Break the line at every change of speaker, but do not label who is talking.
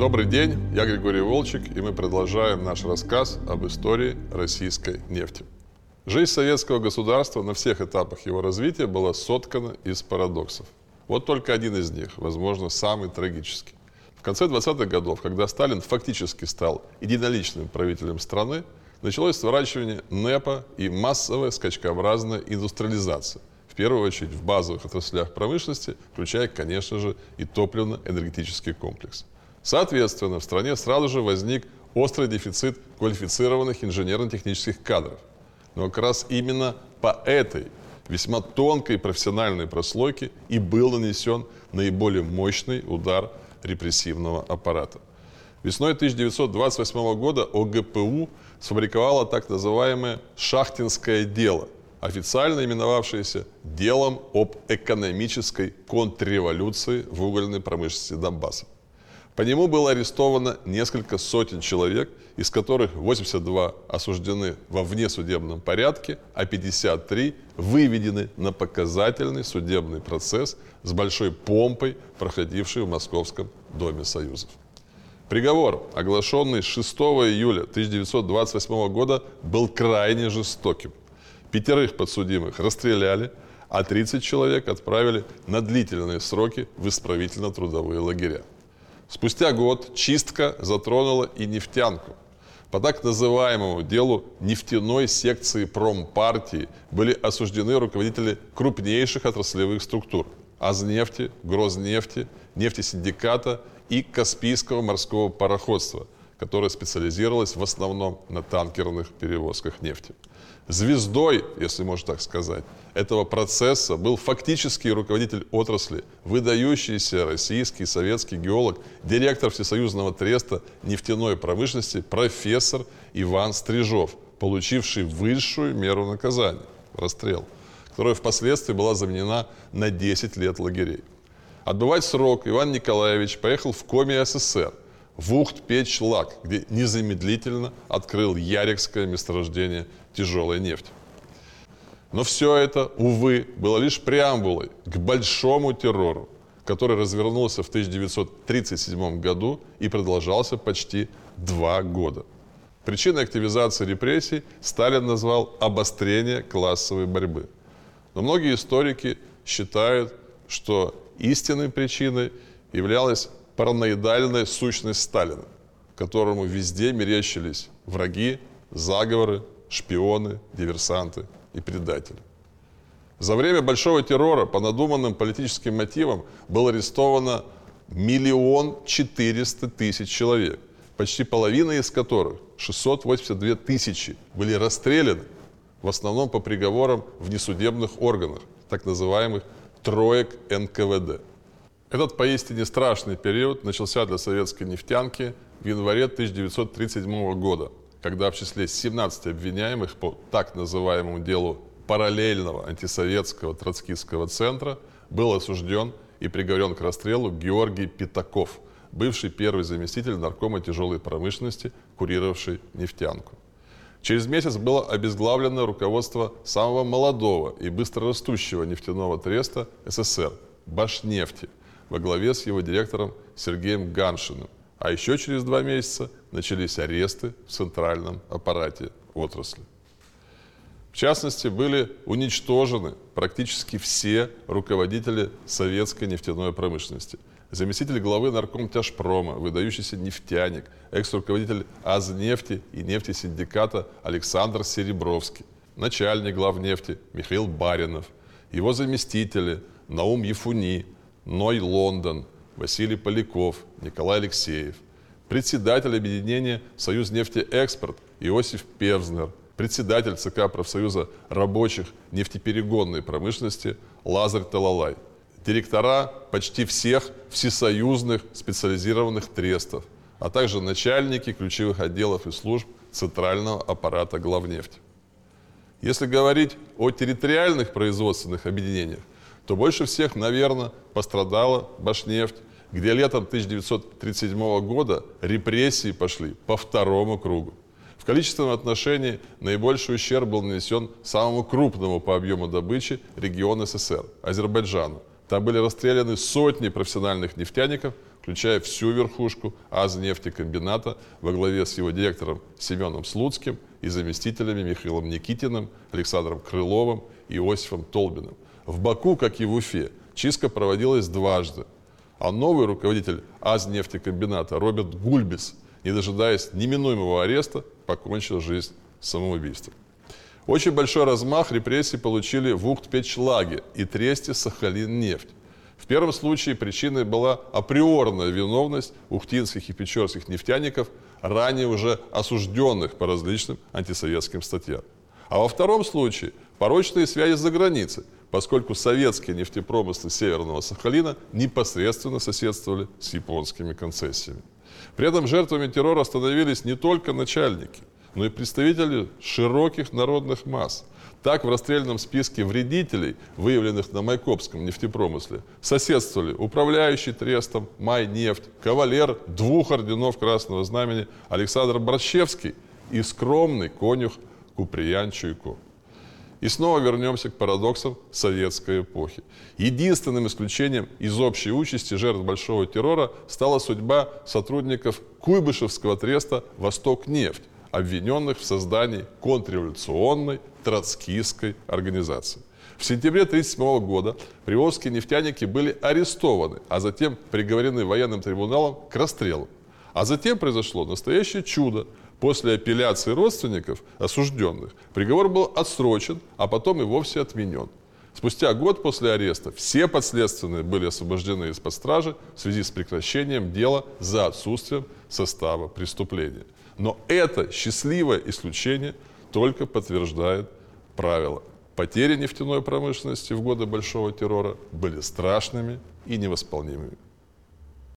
Добрый день, я Григорий Волчек, и мы продолжаем наш рассказ об истории российской нефти. Жизнь советского государства на всех этапах его развития была соткана из парадоксов. Вот только один из них, возможно, самый трагический. В конце 20-х годов, когда Сталин фактически стал единоличным правителем страны, началось сворачивание НЭПа и массовая скачкообразная индустриализация. В первую очередь в базовых отраслях промышленности, включая, конечно же, и топливно-энергетический комплекс. Соответственно, в стране сразу же возник острый дефицит квалифицированных инженерно-технических кадров. Но как раз именно по этой весьма тонкой профессиональной прослойке и был нанесен наиболее мощный удар репрессивного аппарата. Весной 1928 года ОГПУ сфабриковала так называемое «шахтинское дело», официально именовавшееся «делом об экономической контрреволюции в угольной промышленности Донбасса». По нему было арестовано несколько сотен человек, из которых 82 осуждены во внесудебном порядке, а 53 выведены на показательный судебный процесс с большой помпой, проходивший в Московском Доме Союзов. Приговор, оглашенный 6 июля 1928 года, был крайне жестоким. Пятерых подсудимых расстреляли, а 30 человек отправили на длительные сроки в исправительно-трудовые лагеря. Спустя год чистка затронула и нефтянку. По так называемому делу нефтяной секции промпартии были осуждены руководители крупнейших отраслевых структур – Азнефти, Грознефти, нефтесиндиката и Каспийского морского пароходства, которое специализировалось в основном на танкерных перевозках нефти. Звездой, если можно так сказать, этого процесса был фактический руководитель отрасли, выдающийся российский советский геолог, директор Всесоюзного треста нефтяной промышленности профессор Иван Стрижов, получивший высшую меру наказания – расстрел, которая впоследствии была заменена на 10 лет лагерей. Отбывать срок Иван Николаевич поехал в Коми СССР, в Ухт-Печь-Лак, где незамедлительно открыл Ярикское месторождение тяжелой нефти. Но все это, увы, было лишь преамбулой к большому террору, который развернулся в 1937 году и продолжался почти два года. Причиной активизации репрессий Сталин назвал обострение классовой борьбы. Но многие историки считают, что истинной причиной являлась параноидальная сущность Сталина, которому везде мерещились враги, заговоры, шпионы, диверсанты и предатели. За время большого террора по надуманным политическим мотивам было арестовано миллион четыреста тысяч человек, почти половина из которых, 682 тысячи, были расстреляны, в основном по приговорам в несудебных органах, так называемых троек НКВД. Этот поистине страшный период начался для советской нефтянки в январе 1937 года, когда в числе 17 обвиняемых по так называемому делу параллельного антисоветского троцкистского центра был осужден и приговорен к расстрелу Георгий Пятаков, бывший первый заместитель наркома тяжелой промышленности, курировавший нефтянку. Через месяц было обезглавлено руководство самого молодого и быстрорастущего нефтяного треста СССР – Башнефти – во главе с его директором Сергеем Ганшиным. А еще через два месяца начались аресты в центральном аппарате отрасли. В частности, были уничтожены практически все руководители советской нефтяной промышленности. Заместитель главы наркомтяжпрома, выдающийся нефтяник, экс-руководитель Азнефти и нефтесиндиката Александр Серебровский, начальник главнефти Михаил Баринов, его заместители Наум Ефуни, Ной Лондон, Василий Поляков, Николай Алексеев, председатель объединения «Союз нефтеэкспорт» Иосиф Певзнер, председатель ЦК профсоюза рабочих нефтеперегонной промышленности Лазарь Талалай, директора почти всех всесоюзных специализированных трестов, а также начальники ключевых отделов и служб центрального аппарата главнефти. Если говорить о территориальных производственных объединениях, то больше всех, наверное, пострадала Башнефть, где летом 1937 года репрессии пошли по второму кругу. В количественном отношении наибольший ущерб был нанесен самому крупному по объему добычи региону СССР – Азербайджану. Там были расстреляны сотни профессиональных нефтяников, включая всю верхушку Азнефтекомбината во главе с его директором Семеном Слуцким и заместителями Михаилом Никитиным, Александром Крыловым и Иосифом Толбиным. В Баку, как и в Уфе, чистка проводилась дважды. А новый руководитель Азнефтекомбината Роберт Гульбис, не дожидаясь неминуемого ареста, покончил жизнь самоубийством. Очень большой размах репрессий получили в Ухт-Печлаге и Тресте Сахалин-нефть. В первом случае причиной была априорная виновность ухтинских и печорских нефтяников, ранее уже осужденных по различным антисоветским статьям. А во втором случае порочные связи за границей, поскольку советские нефтепромыслы Северного Сахалина непосредственно соседствовали с японскими концессиями. При этом жертвами террора становились не только начальники, но и представители широких народных масс. Так, в расстрельном списке вредителей, выявленных на Майкопском нефтепромысле, соседствовали управляющий трестом Майнефть, кавалер двух орденов Красного Знамени Александр Борщевский и скромный конюх Куприян Чуйко. И снова вернемся к парадоксам советской эпохи. Единственным исключением из общей участи жертв большого террора стала судьба сотрудников Куйбышевского треста «Восток-нефть», обвиненных в создании контрреволюционной троцкистской организации. В сентябре 1937 года приволжские нефтяники были арестованы, а затем приговорены военным трибуналом к расстрелу. А затем произошло настоящее чудо. После апелляции родственников осужденных приговор был отсрочен, а потом и вовсе отменен. Спустя год после ареста все подследственные были освобождены из-под стражи в связи с прекращением дела за отсутствием состава преступления. Но это счастливое исключение только подтверждает правило. Потери нефтяной промышленности в годы большого террора были страшными и невосполнимыми.